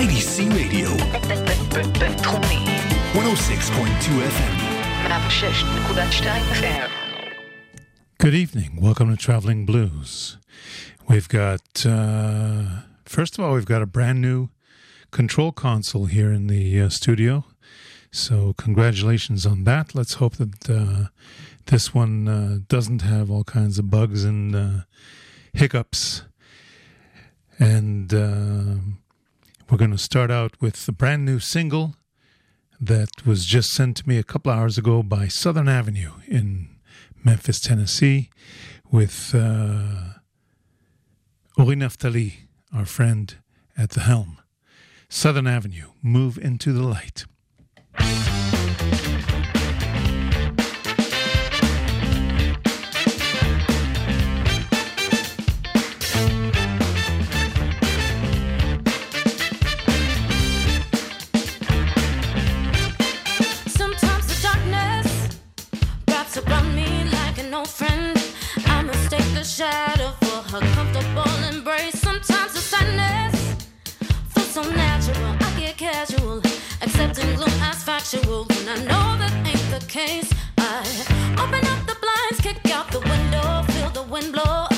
IDC Radio, בינתחומי. 106.2 FM. 106.2 FM. Good evening. Welcome to Traveling Blues. We've got, uh, first of all, we've got a brand new control console here in the uh, studio. So, congratulations on that. Let's hope that uh, this one uh, doesn't have all kinds of bugs and uh, hiccups. And uh, we're going to start out with the brand new single that was just sent to me a couple hours ago by Southern Avenue in Memphis, Tennessee, with uh, Ori Naftaly, our friend at the helm. Southern Avenue, move into the light. Accepting gloom as factual. When I know that ain't the case, I open up the blinds, kick out the window, feel the wind blow.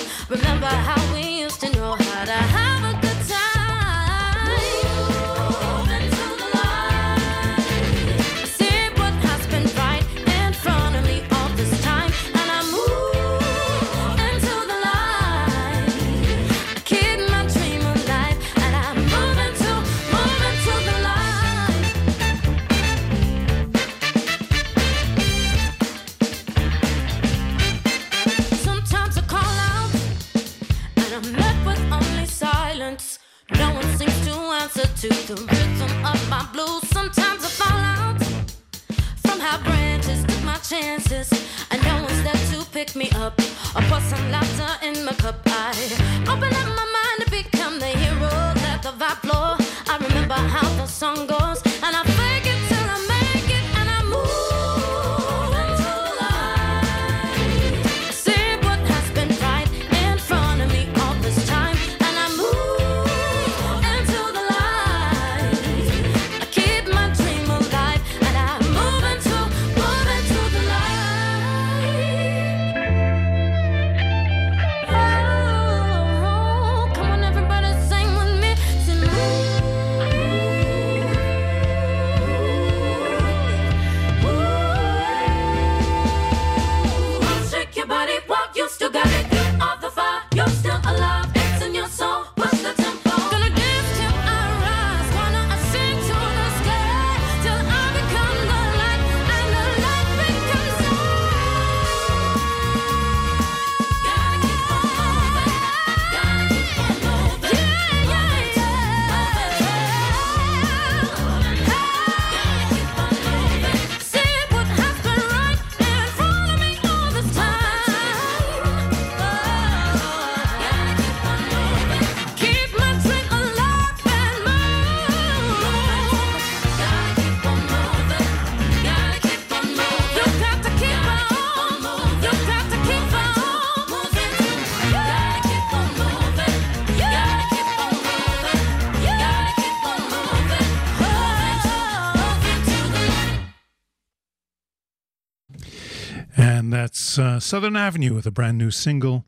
Uh, Southern Avenue with a brand new single.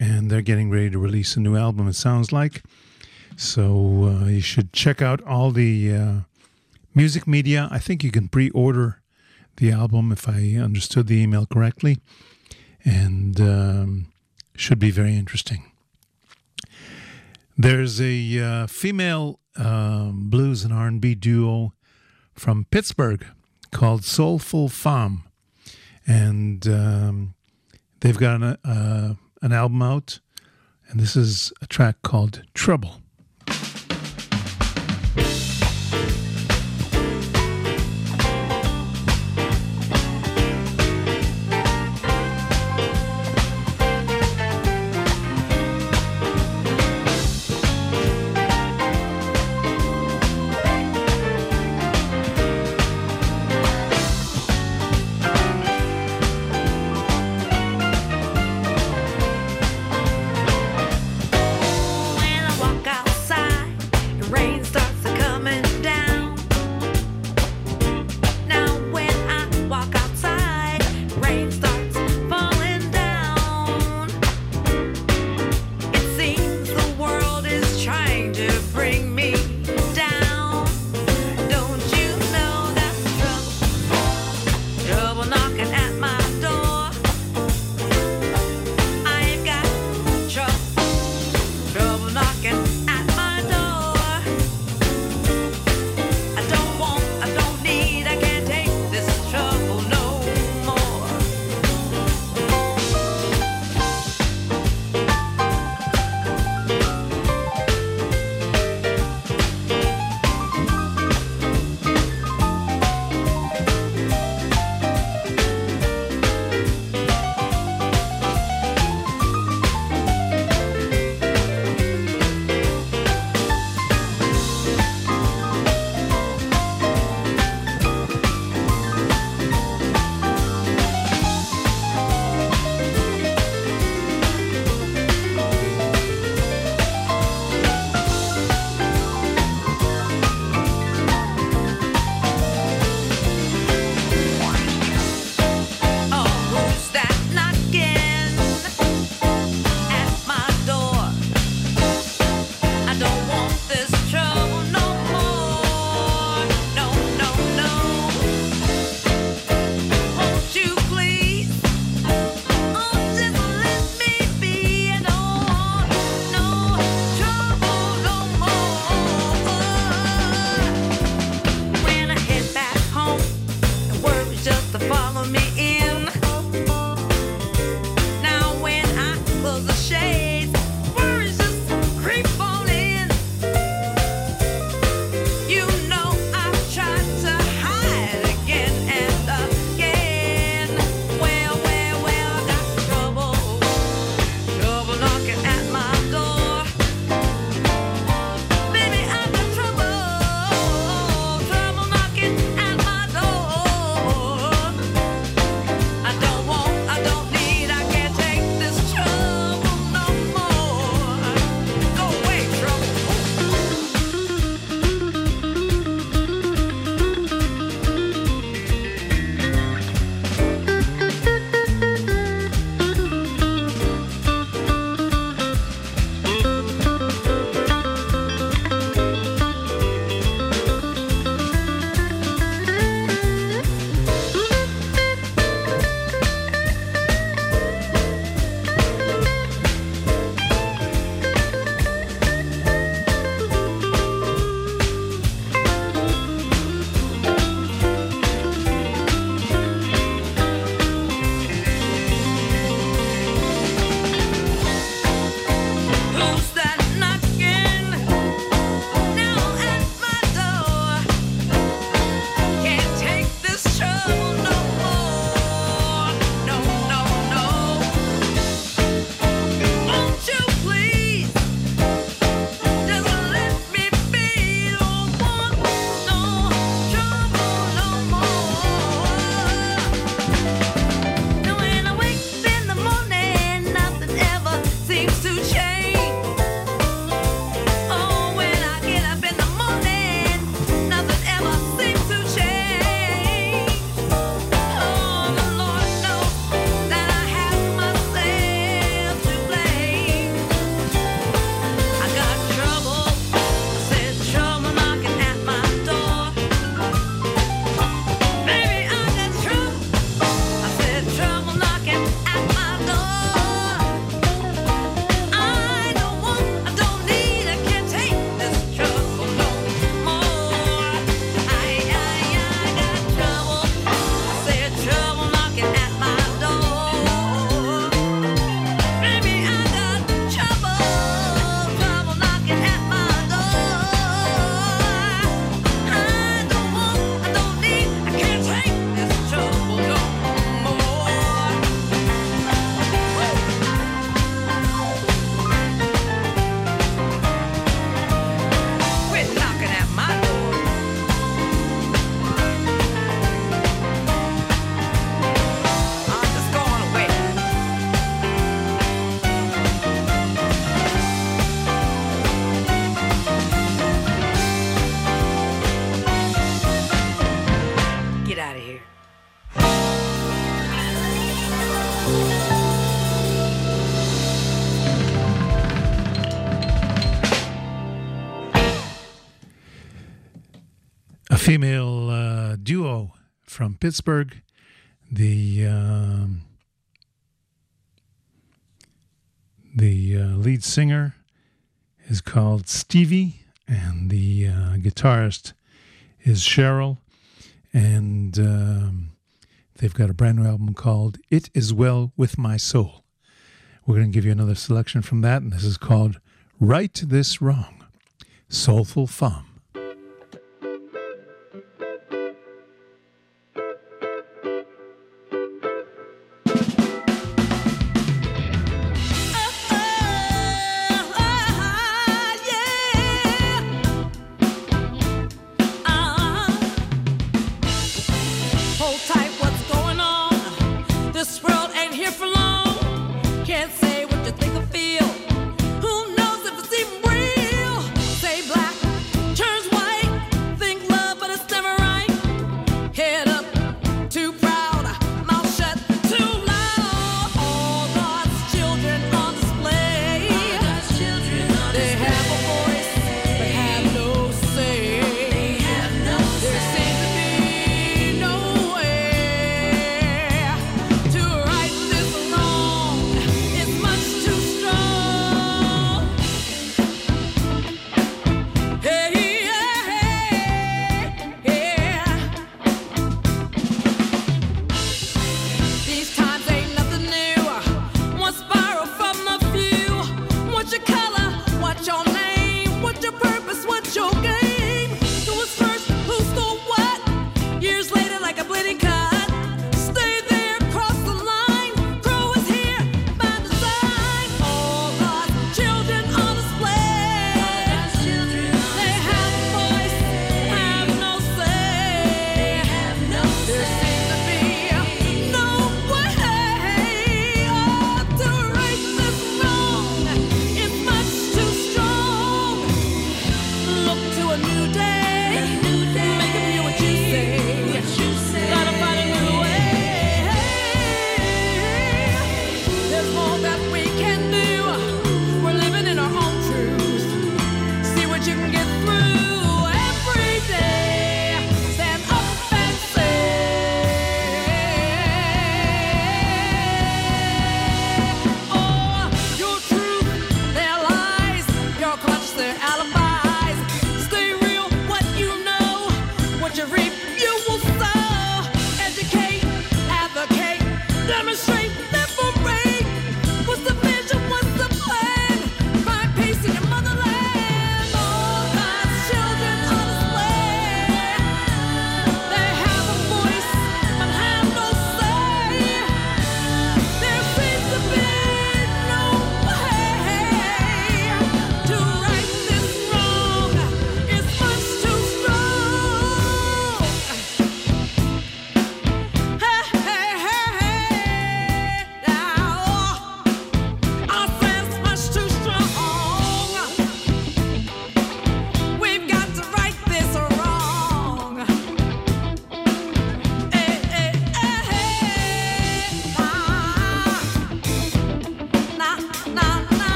And they're getting ready to release a new album, it sounds like. So uh, you should check out all the uh, music media. I think you can pre order the album if I understood the email correctly. And um, should be very interesting. There's a uh, female um, blues and R&B duo from Pittsburgh called Soulful Femme and um, they've got an, uh, an album out, and this is a track called Trouble. Pittsburgh, the um, the uh, lead singer is called Stevie, and the uh, guitarist is Cheryl, and um, they've got a brand new album called "It Is Well with My Soul." We're going to give you another selection from that, and this is called "Right This Wrong," Soulful Femme.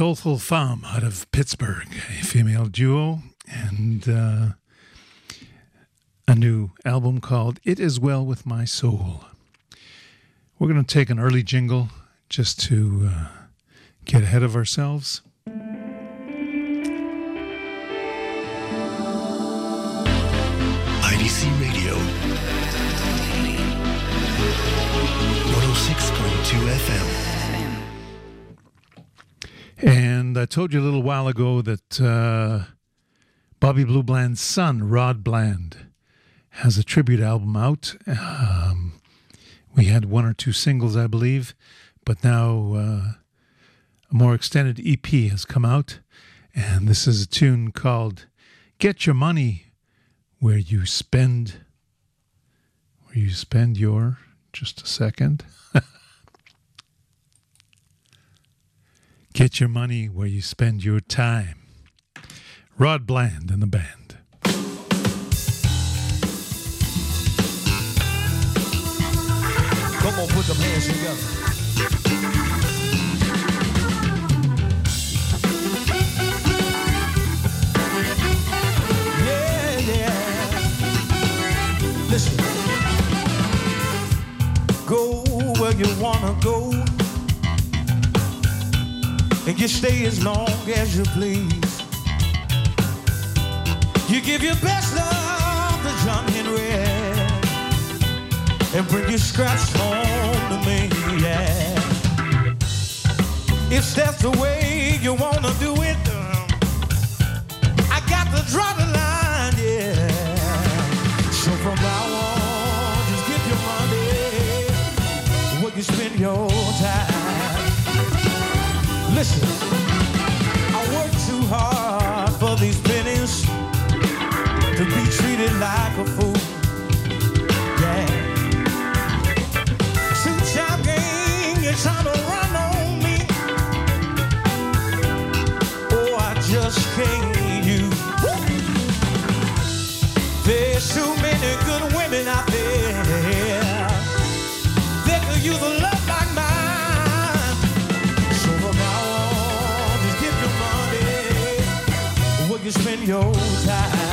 Soulful Femme out of Pittsburgh, a female duo, and uh, a new album called It Is Well With My Soul. We're going to take an early jingle just to uh, get ahead of ourselves. IDC Radio 106.2 FM. And I told you a little while ago that uh, Bobby Blue Bland's son, Rod Bland, has a tribute album out. Um, we had one or two singles, I believe, but now uh, a more extended EP has come out. And this is a tune called Get Your Money Where You Spend. Where You Spend Your. Just a second. Get your money where you spend your time. Rod Bland and the band. Come on, put them hands together. Yeah, yeah. Listen. Go where you wanna go. And you stay as long as you please. You give your best love to John Henry and bring your scraps home to me, yeah. If that's the way you wanna do it, I got to draw the line, yeah. So from now on, just give your money where you spend your like a fool. Yeah. Two-time gang, you're to run on me. Oh, I just. There's too many good women out there. They could use a love like mine. You spend your time.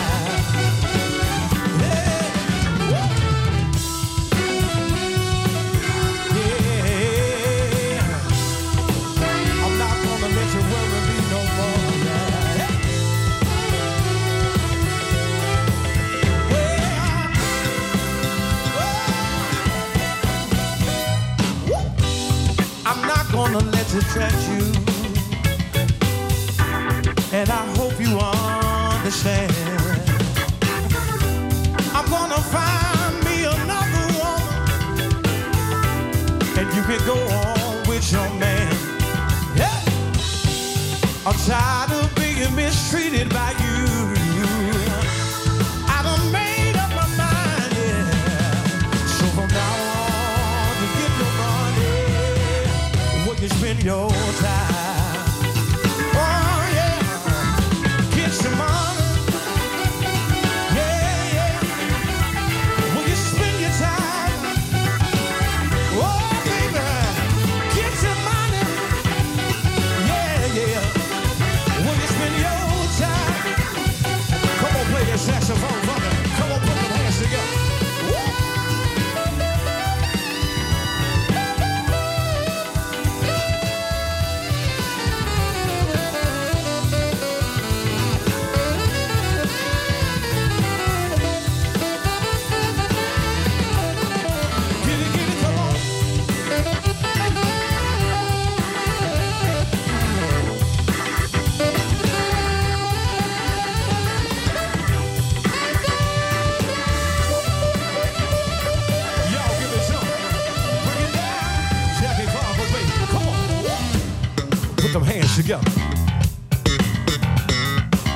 Put them hands together.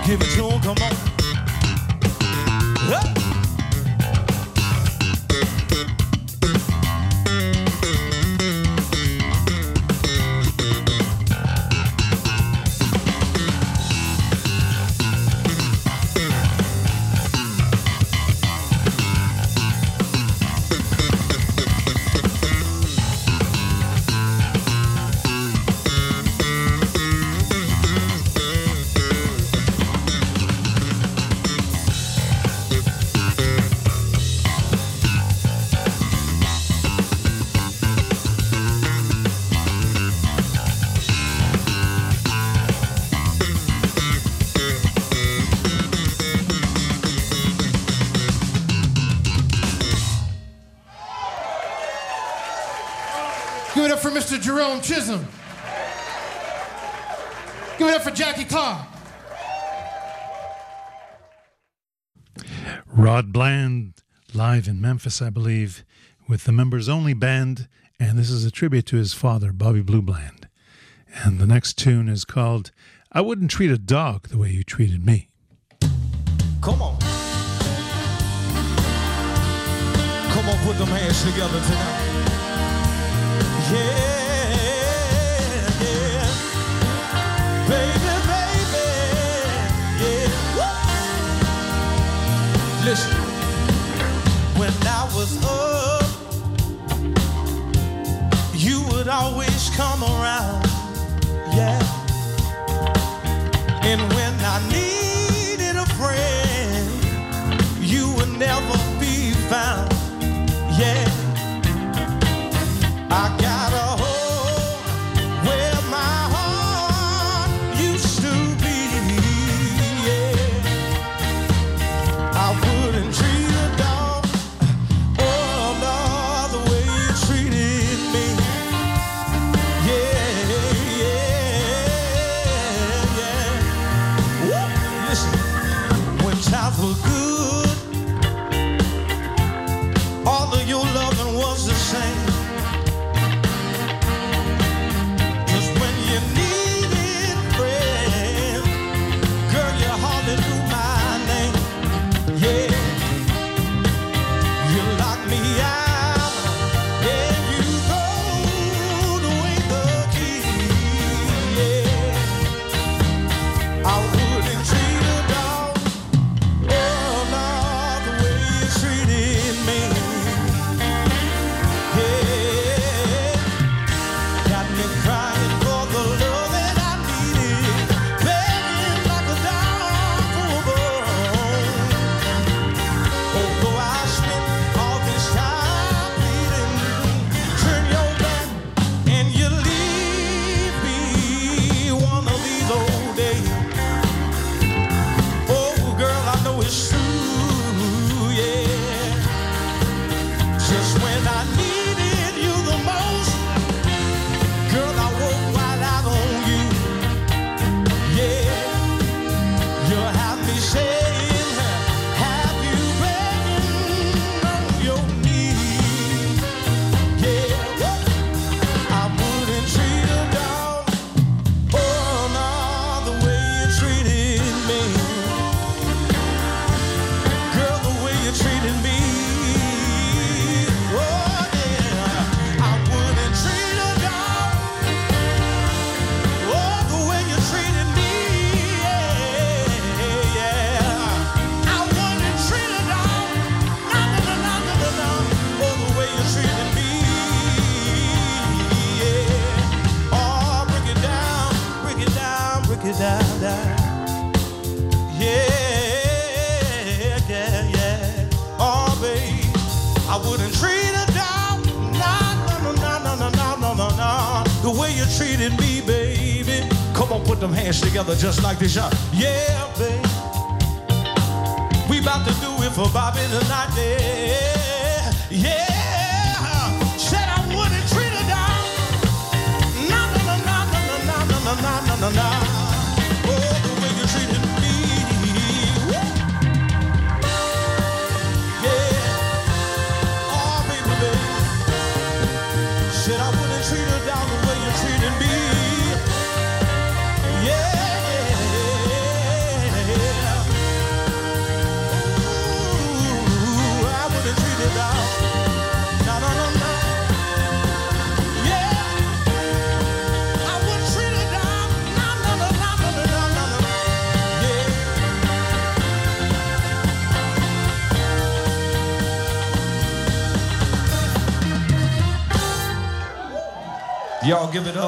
Give it to 'em, come on. Live in Memphis, I believe, with the members only band, and this is a tribute to his father, Bobby Blue Bland. And the next tune is called I Wouldn't Treat a Dog the Way You Treated Me. Come on. Come on, put them hands together tonight. Yeah, yeah. Baby, baby. Yeah. Woo. Listen was up, you would always come around.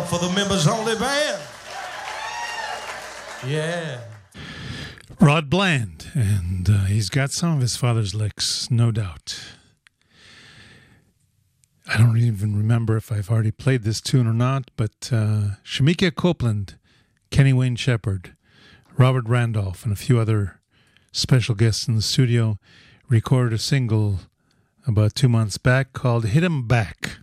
up for the members only band. Yeah. Rod Bland, and uh, he's got some of his father's licks, no doubt. I don't even remember if I've already played this tune or not, but uh, Copeland, Kenny Wayne Shepherd, Robert Randolph, and a few other special guests in the studio recorded a single about two months back called Hit 'em Back.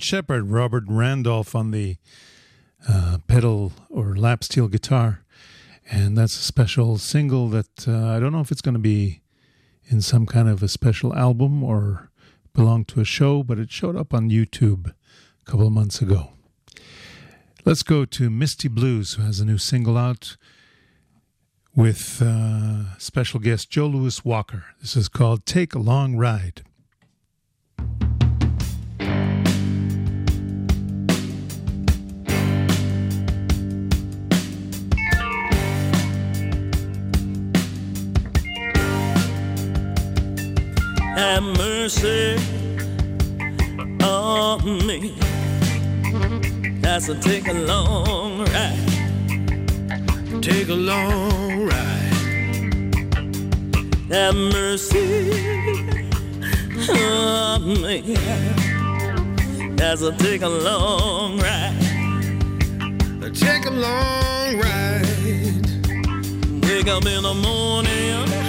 Shepherd, Robert Randolph on the uh, pedal or lap steel guitar. And that's a special single that uh, I don't know if it's going to be in some kind of a special album or belong to a show, but it showed up on YouTube a couple of months ago. Let's go to Misty Blues, who has a new single out with uh, special guest Joe Louis Walker. This is called Take a Long Ride. Have mercy on me. That's a take a long ride. Take a long ride. Have mercy on me. That's a take a long ride. Take a long ride. Wake up in the morning,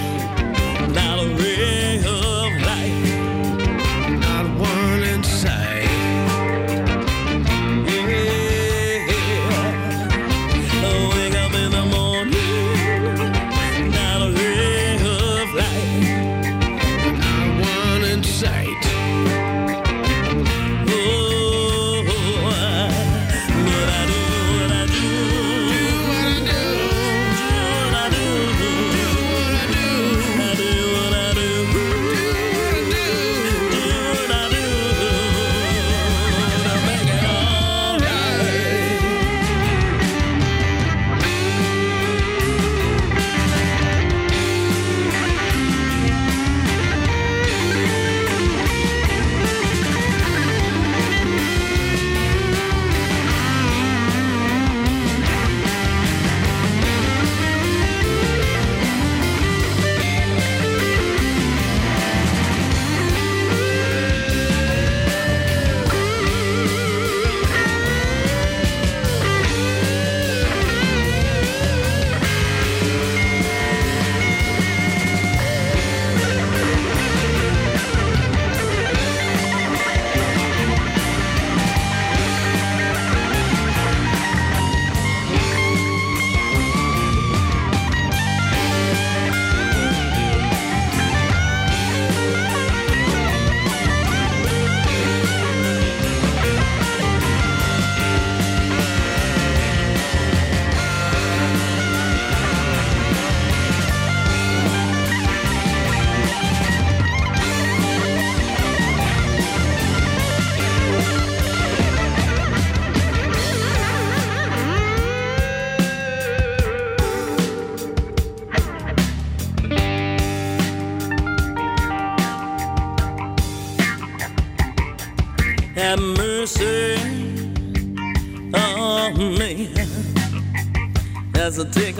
I take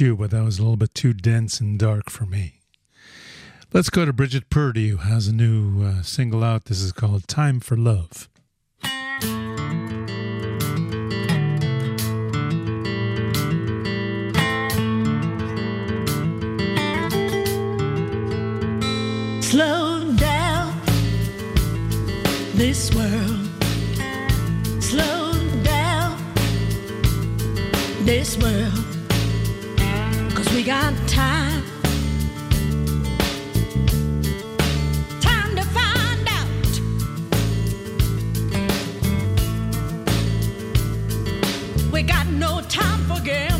you, but that was a little bit too dense and dark for me. Let's go to Bridget Purdy, who has a new uh, single out. This is called Time for Love. Slow down this world. Slow down this world. We got time. Time to find out. We got no time for gambling.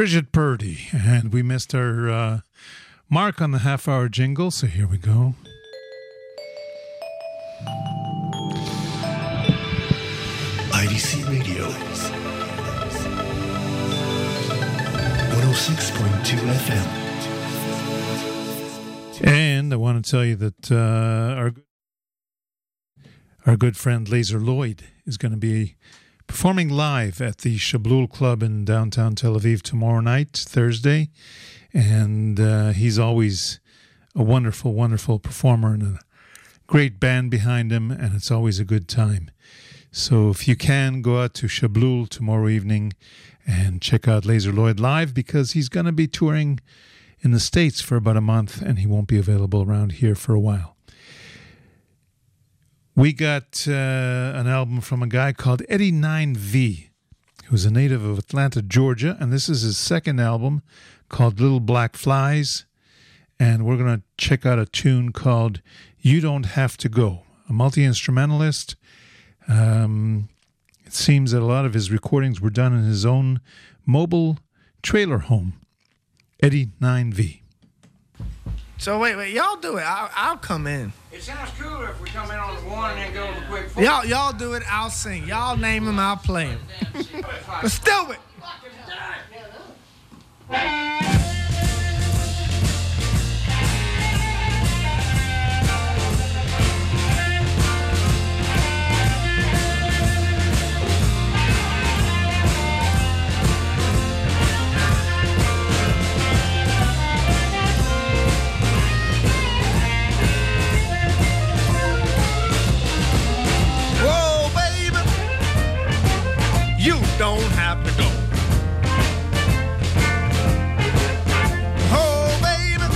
Bridget Purdy, and we missed our uh, mark on the half hour jingle, so here we go. IDC Radio. 106.2 FM. And I want to tell you that uh, our our good friend Lazer Lloyd is going to be performing live at the Shablul Club in downtown Tel Aviv tomorrow night, Thursday, and uh, he's always a wonderful, wonderful performer and a great band behind him, and it's always a good time. So if you can, go out to Shablul tomorrow evening and check out Lazer Lloyd live because he's going to be touring in the States for about a month and he won't be available around here for a while. We got uh, an album from a guy called Eddie 9V, who's a native of Atlanta, Georgia, and this is his second album called Little Black Flies. And we're going to check out a tune called You Don't Have to Go, a multi instrumentalist. Um, it seems that a lot of his recordings were done in his own mobile trailer home. Eddie 9V. So wait, wait, y'all do it. I'll, I'll come in. It sounds cooler if we come in on the one and then go to the quick four. Y'all, y'all do it. I'll sing. Y'all name them. I'll play them. Let's do it. Don't have to go. Oh, baby,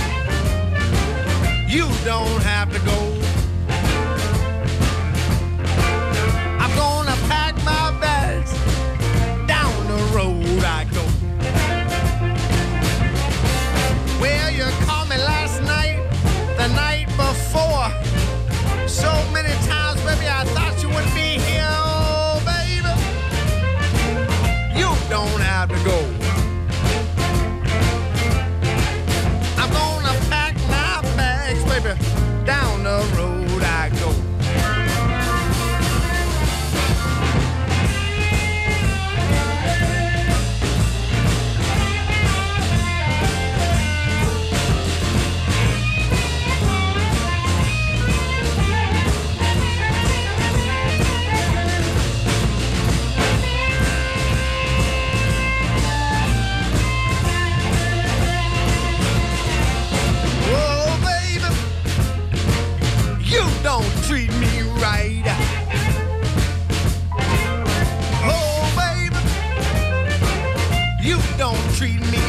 you don't have treat me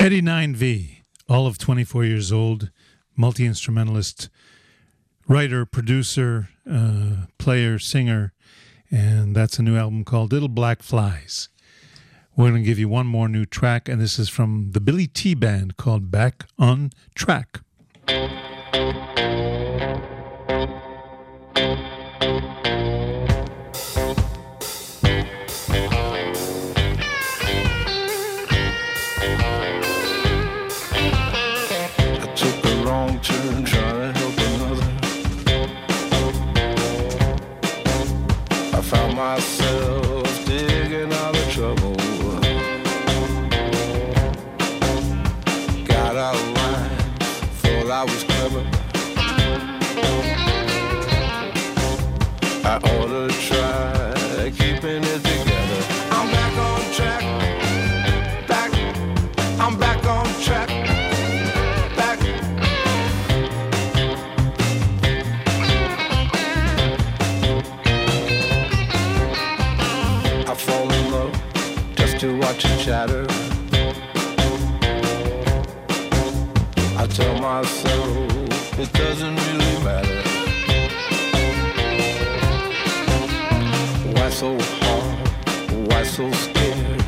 Eddie 9V, all of 24 years old, multi instrumentalist, writer, producer, uh, player, singer, and that's a new album called Little Black Flies. We're going to give you one more new track, and this is from the Billy T Band called Back on Track. Tell myself it doesn't really matter. Why so hard? Why so scared?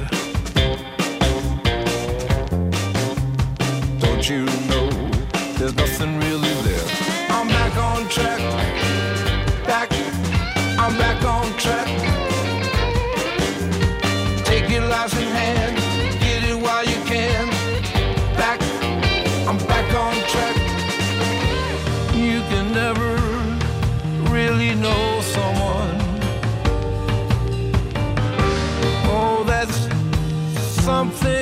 Don't you know there's nothing really there? I'm back on track. Back. I'm back on track. Something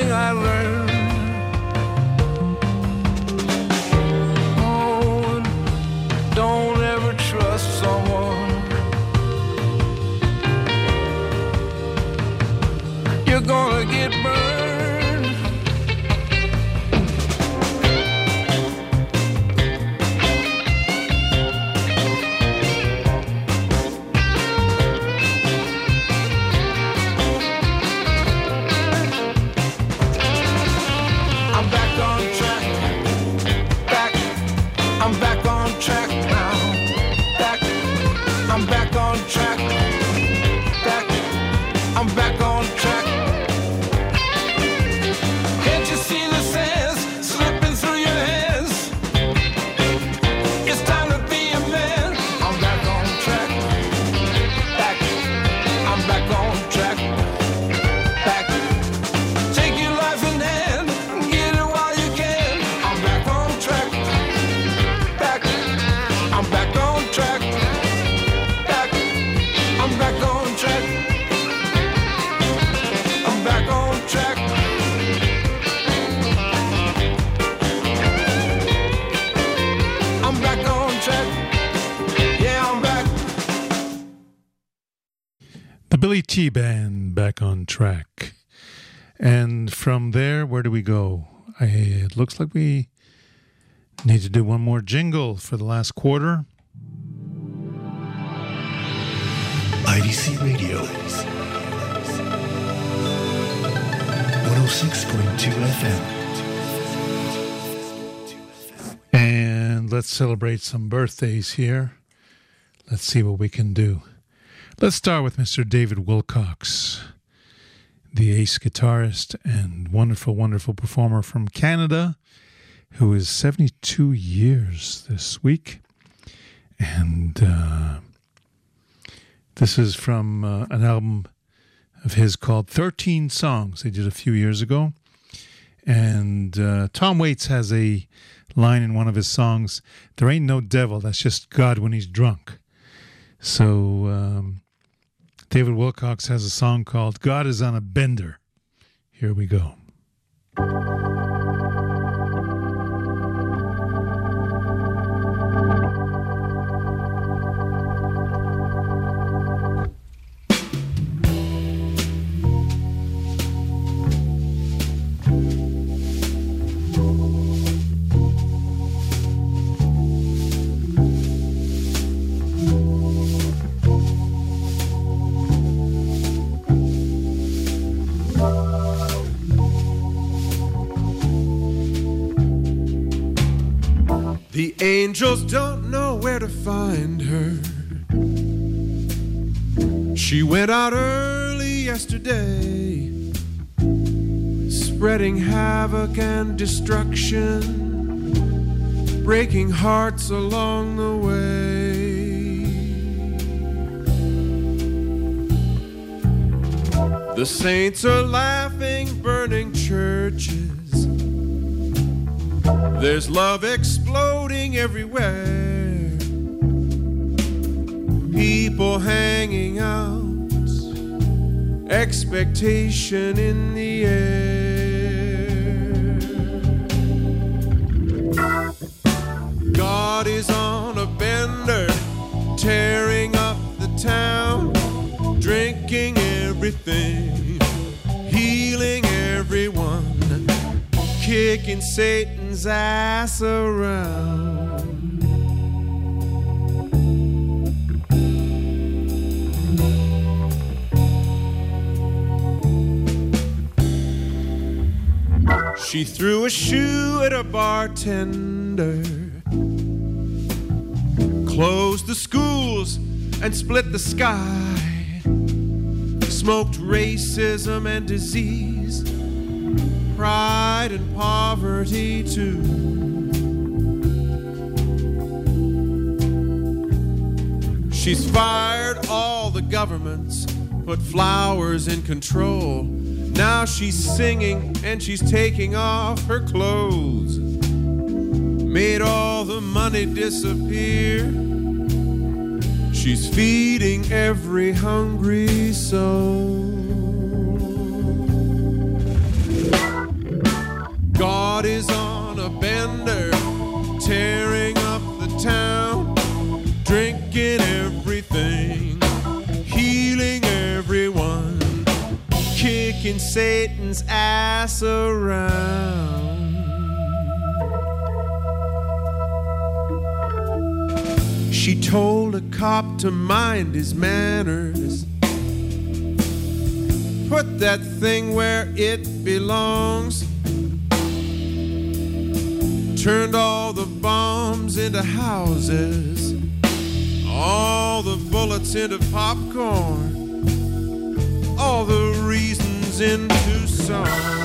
track. I'm back on track. I'm back on track. Yeah, I'm back. The Billy T Band back on track. And from there, where do we go? I, it looks like we need to do one more jingle for the last quarter. IDC Radio. 106.2 FM. And let's celebrate some birthdays here. Let's see what we can do. Let's start with Mr. David Wilcox, the ace guitarist and wonderful, wonderful performer from Canada, who is 72 years this week. And uh, this is from uh, an album of his called 13 Songs they did a few years ago. And uh, Tom Waits has a line in one of his songs There ain't no devil, that's just God when he's drunk. So um, David Wilcox has a song called God is on a Bender. Here we go. The angels don't know where to find her. She went out early yesterday, spreading havoc and destruction, breaking hearts along the way. The saints are laughing, burning churches. There's love exploding everywhere. People hanging out, expectation in the air. God is on a bender, tearing up the town, drinking everything, healing everyone, kicking Satan's ass around. She threw a shoe at a bartender, closed the schools and split the sky, smoked racism and disease, pride and poverty too. She's fired all the governments, put flowers in control. Now she's singing and she's taking off her clothes. Made all the money disappear. She's feeding every hungry soul. Satan's ass around. She told a cop to mind his manners. Put that thing where it belongs. Turned all the bombs into houses, all the bullets into popcorn all the reasons into songs.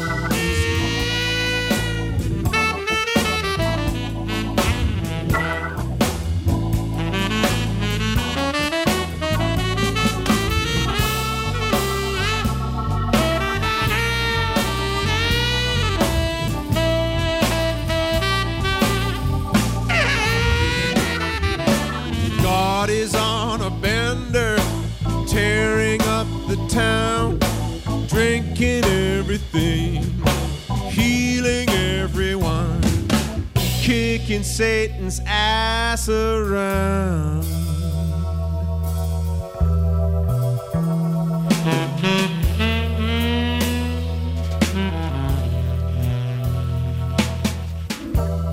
Kicking Satan's ass around.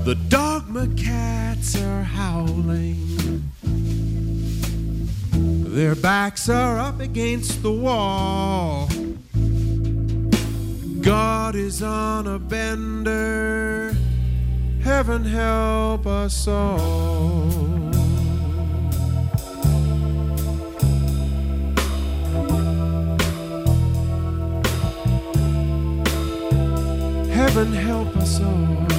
The dogma cats are howling. Their backs are up against the wall. God is on a bender. Heaven help us all. Heaven help us all.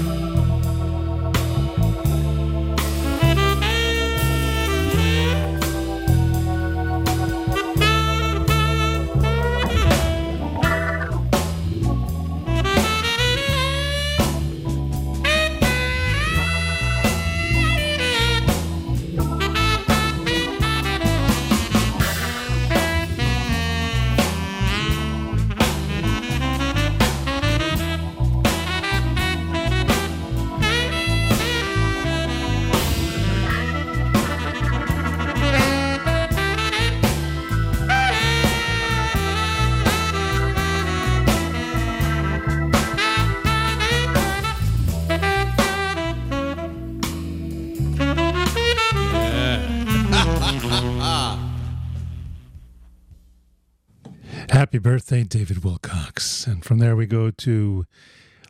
Birthday, David Wilcox. And from there we go to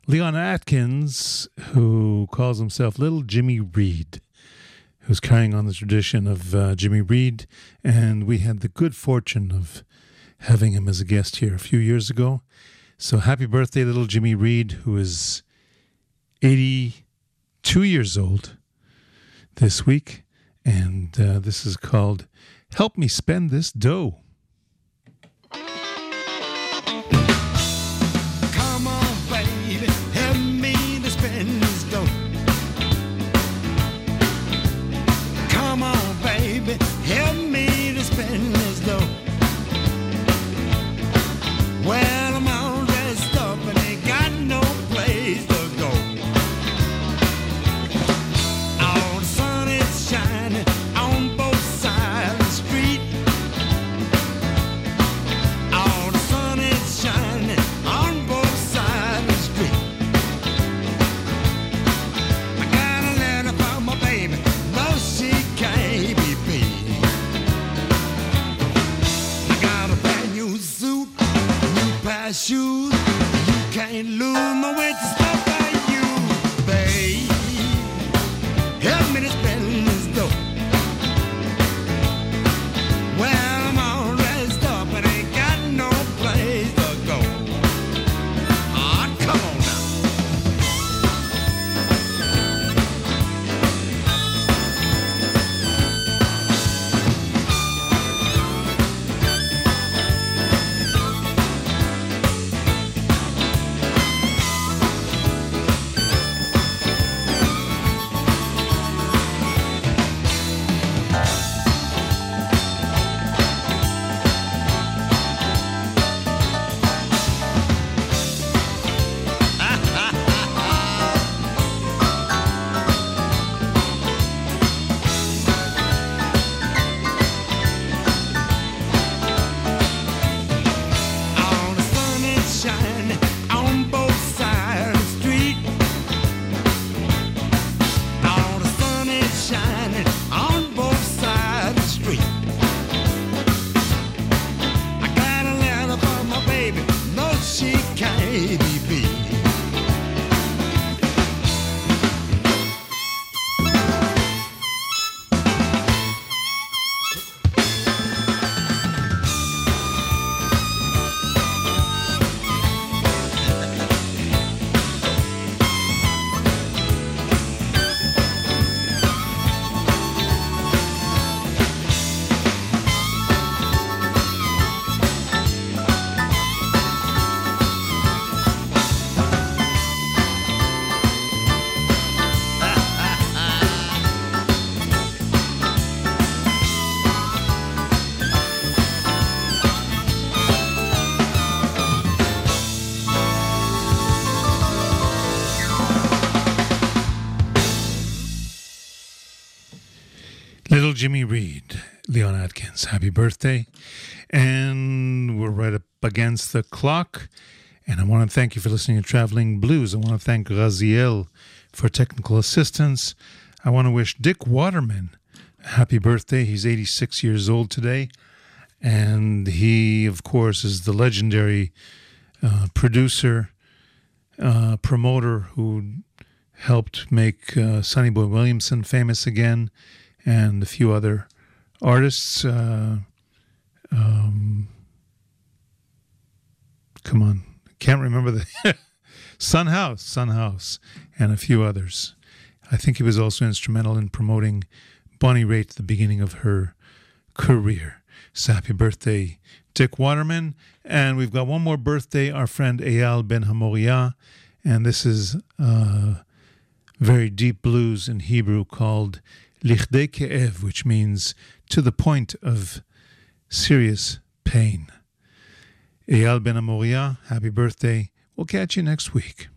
Leon Atkins, who calls himself Little Jimmy Reed, who's carrying on the tradition of uh, Jimmy Reed. And we had the good fortune of having him as a guest here a few years ago. So happy birthday, Little Jimmy Reed, who is 82 years old this week. And uh, this is called Help Me Spend This Dough. Atkins, happy birthday. And we're right up against the clock. And I want to thank you for listening to Traveling Blues. I want to thank Raziel for technical assistance. I want to wish Dick Waterman a happy birthday. He's 86 years old today. And he, of course, is the legendary uh, producer, uh, promoter who helped make uh, Sonny Boy Williamson famous again and a few other artists. Uh, um, come on, can't remember the Son House, Son House, and a few others. I think he was also instrumental in promoting Bonnie Raitt at the beginning of her career. So happy birthday, Dick Waterman. And we've got one more birthday, our friend Eyal Ben Hamoria. And this is uh, very deep blues in Hebrew called Lichdei Ke'ev, which means to the point of serious pain. Eyal Ben Amoria, happy birthday. We'll catch you next week.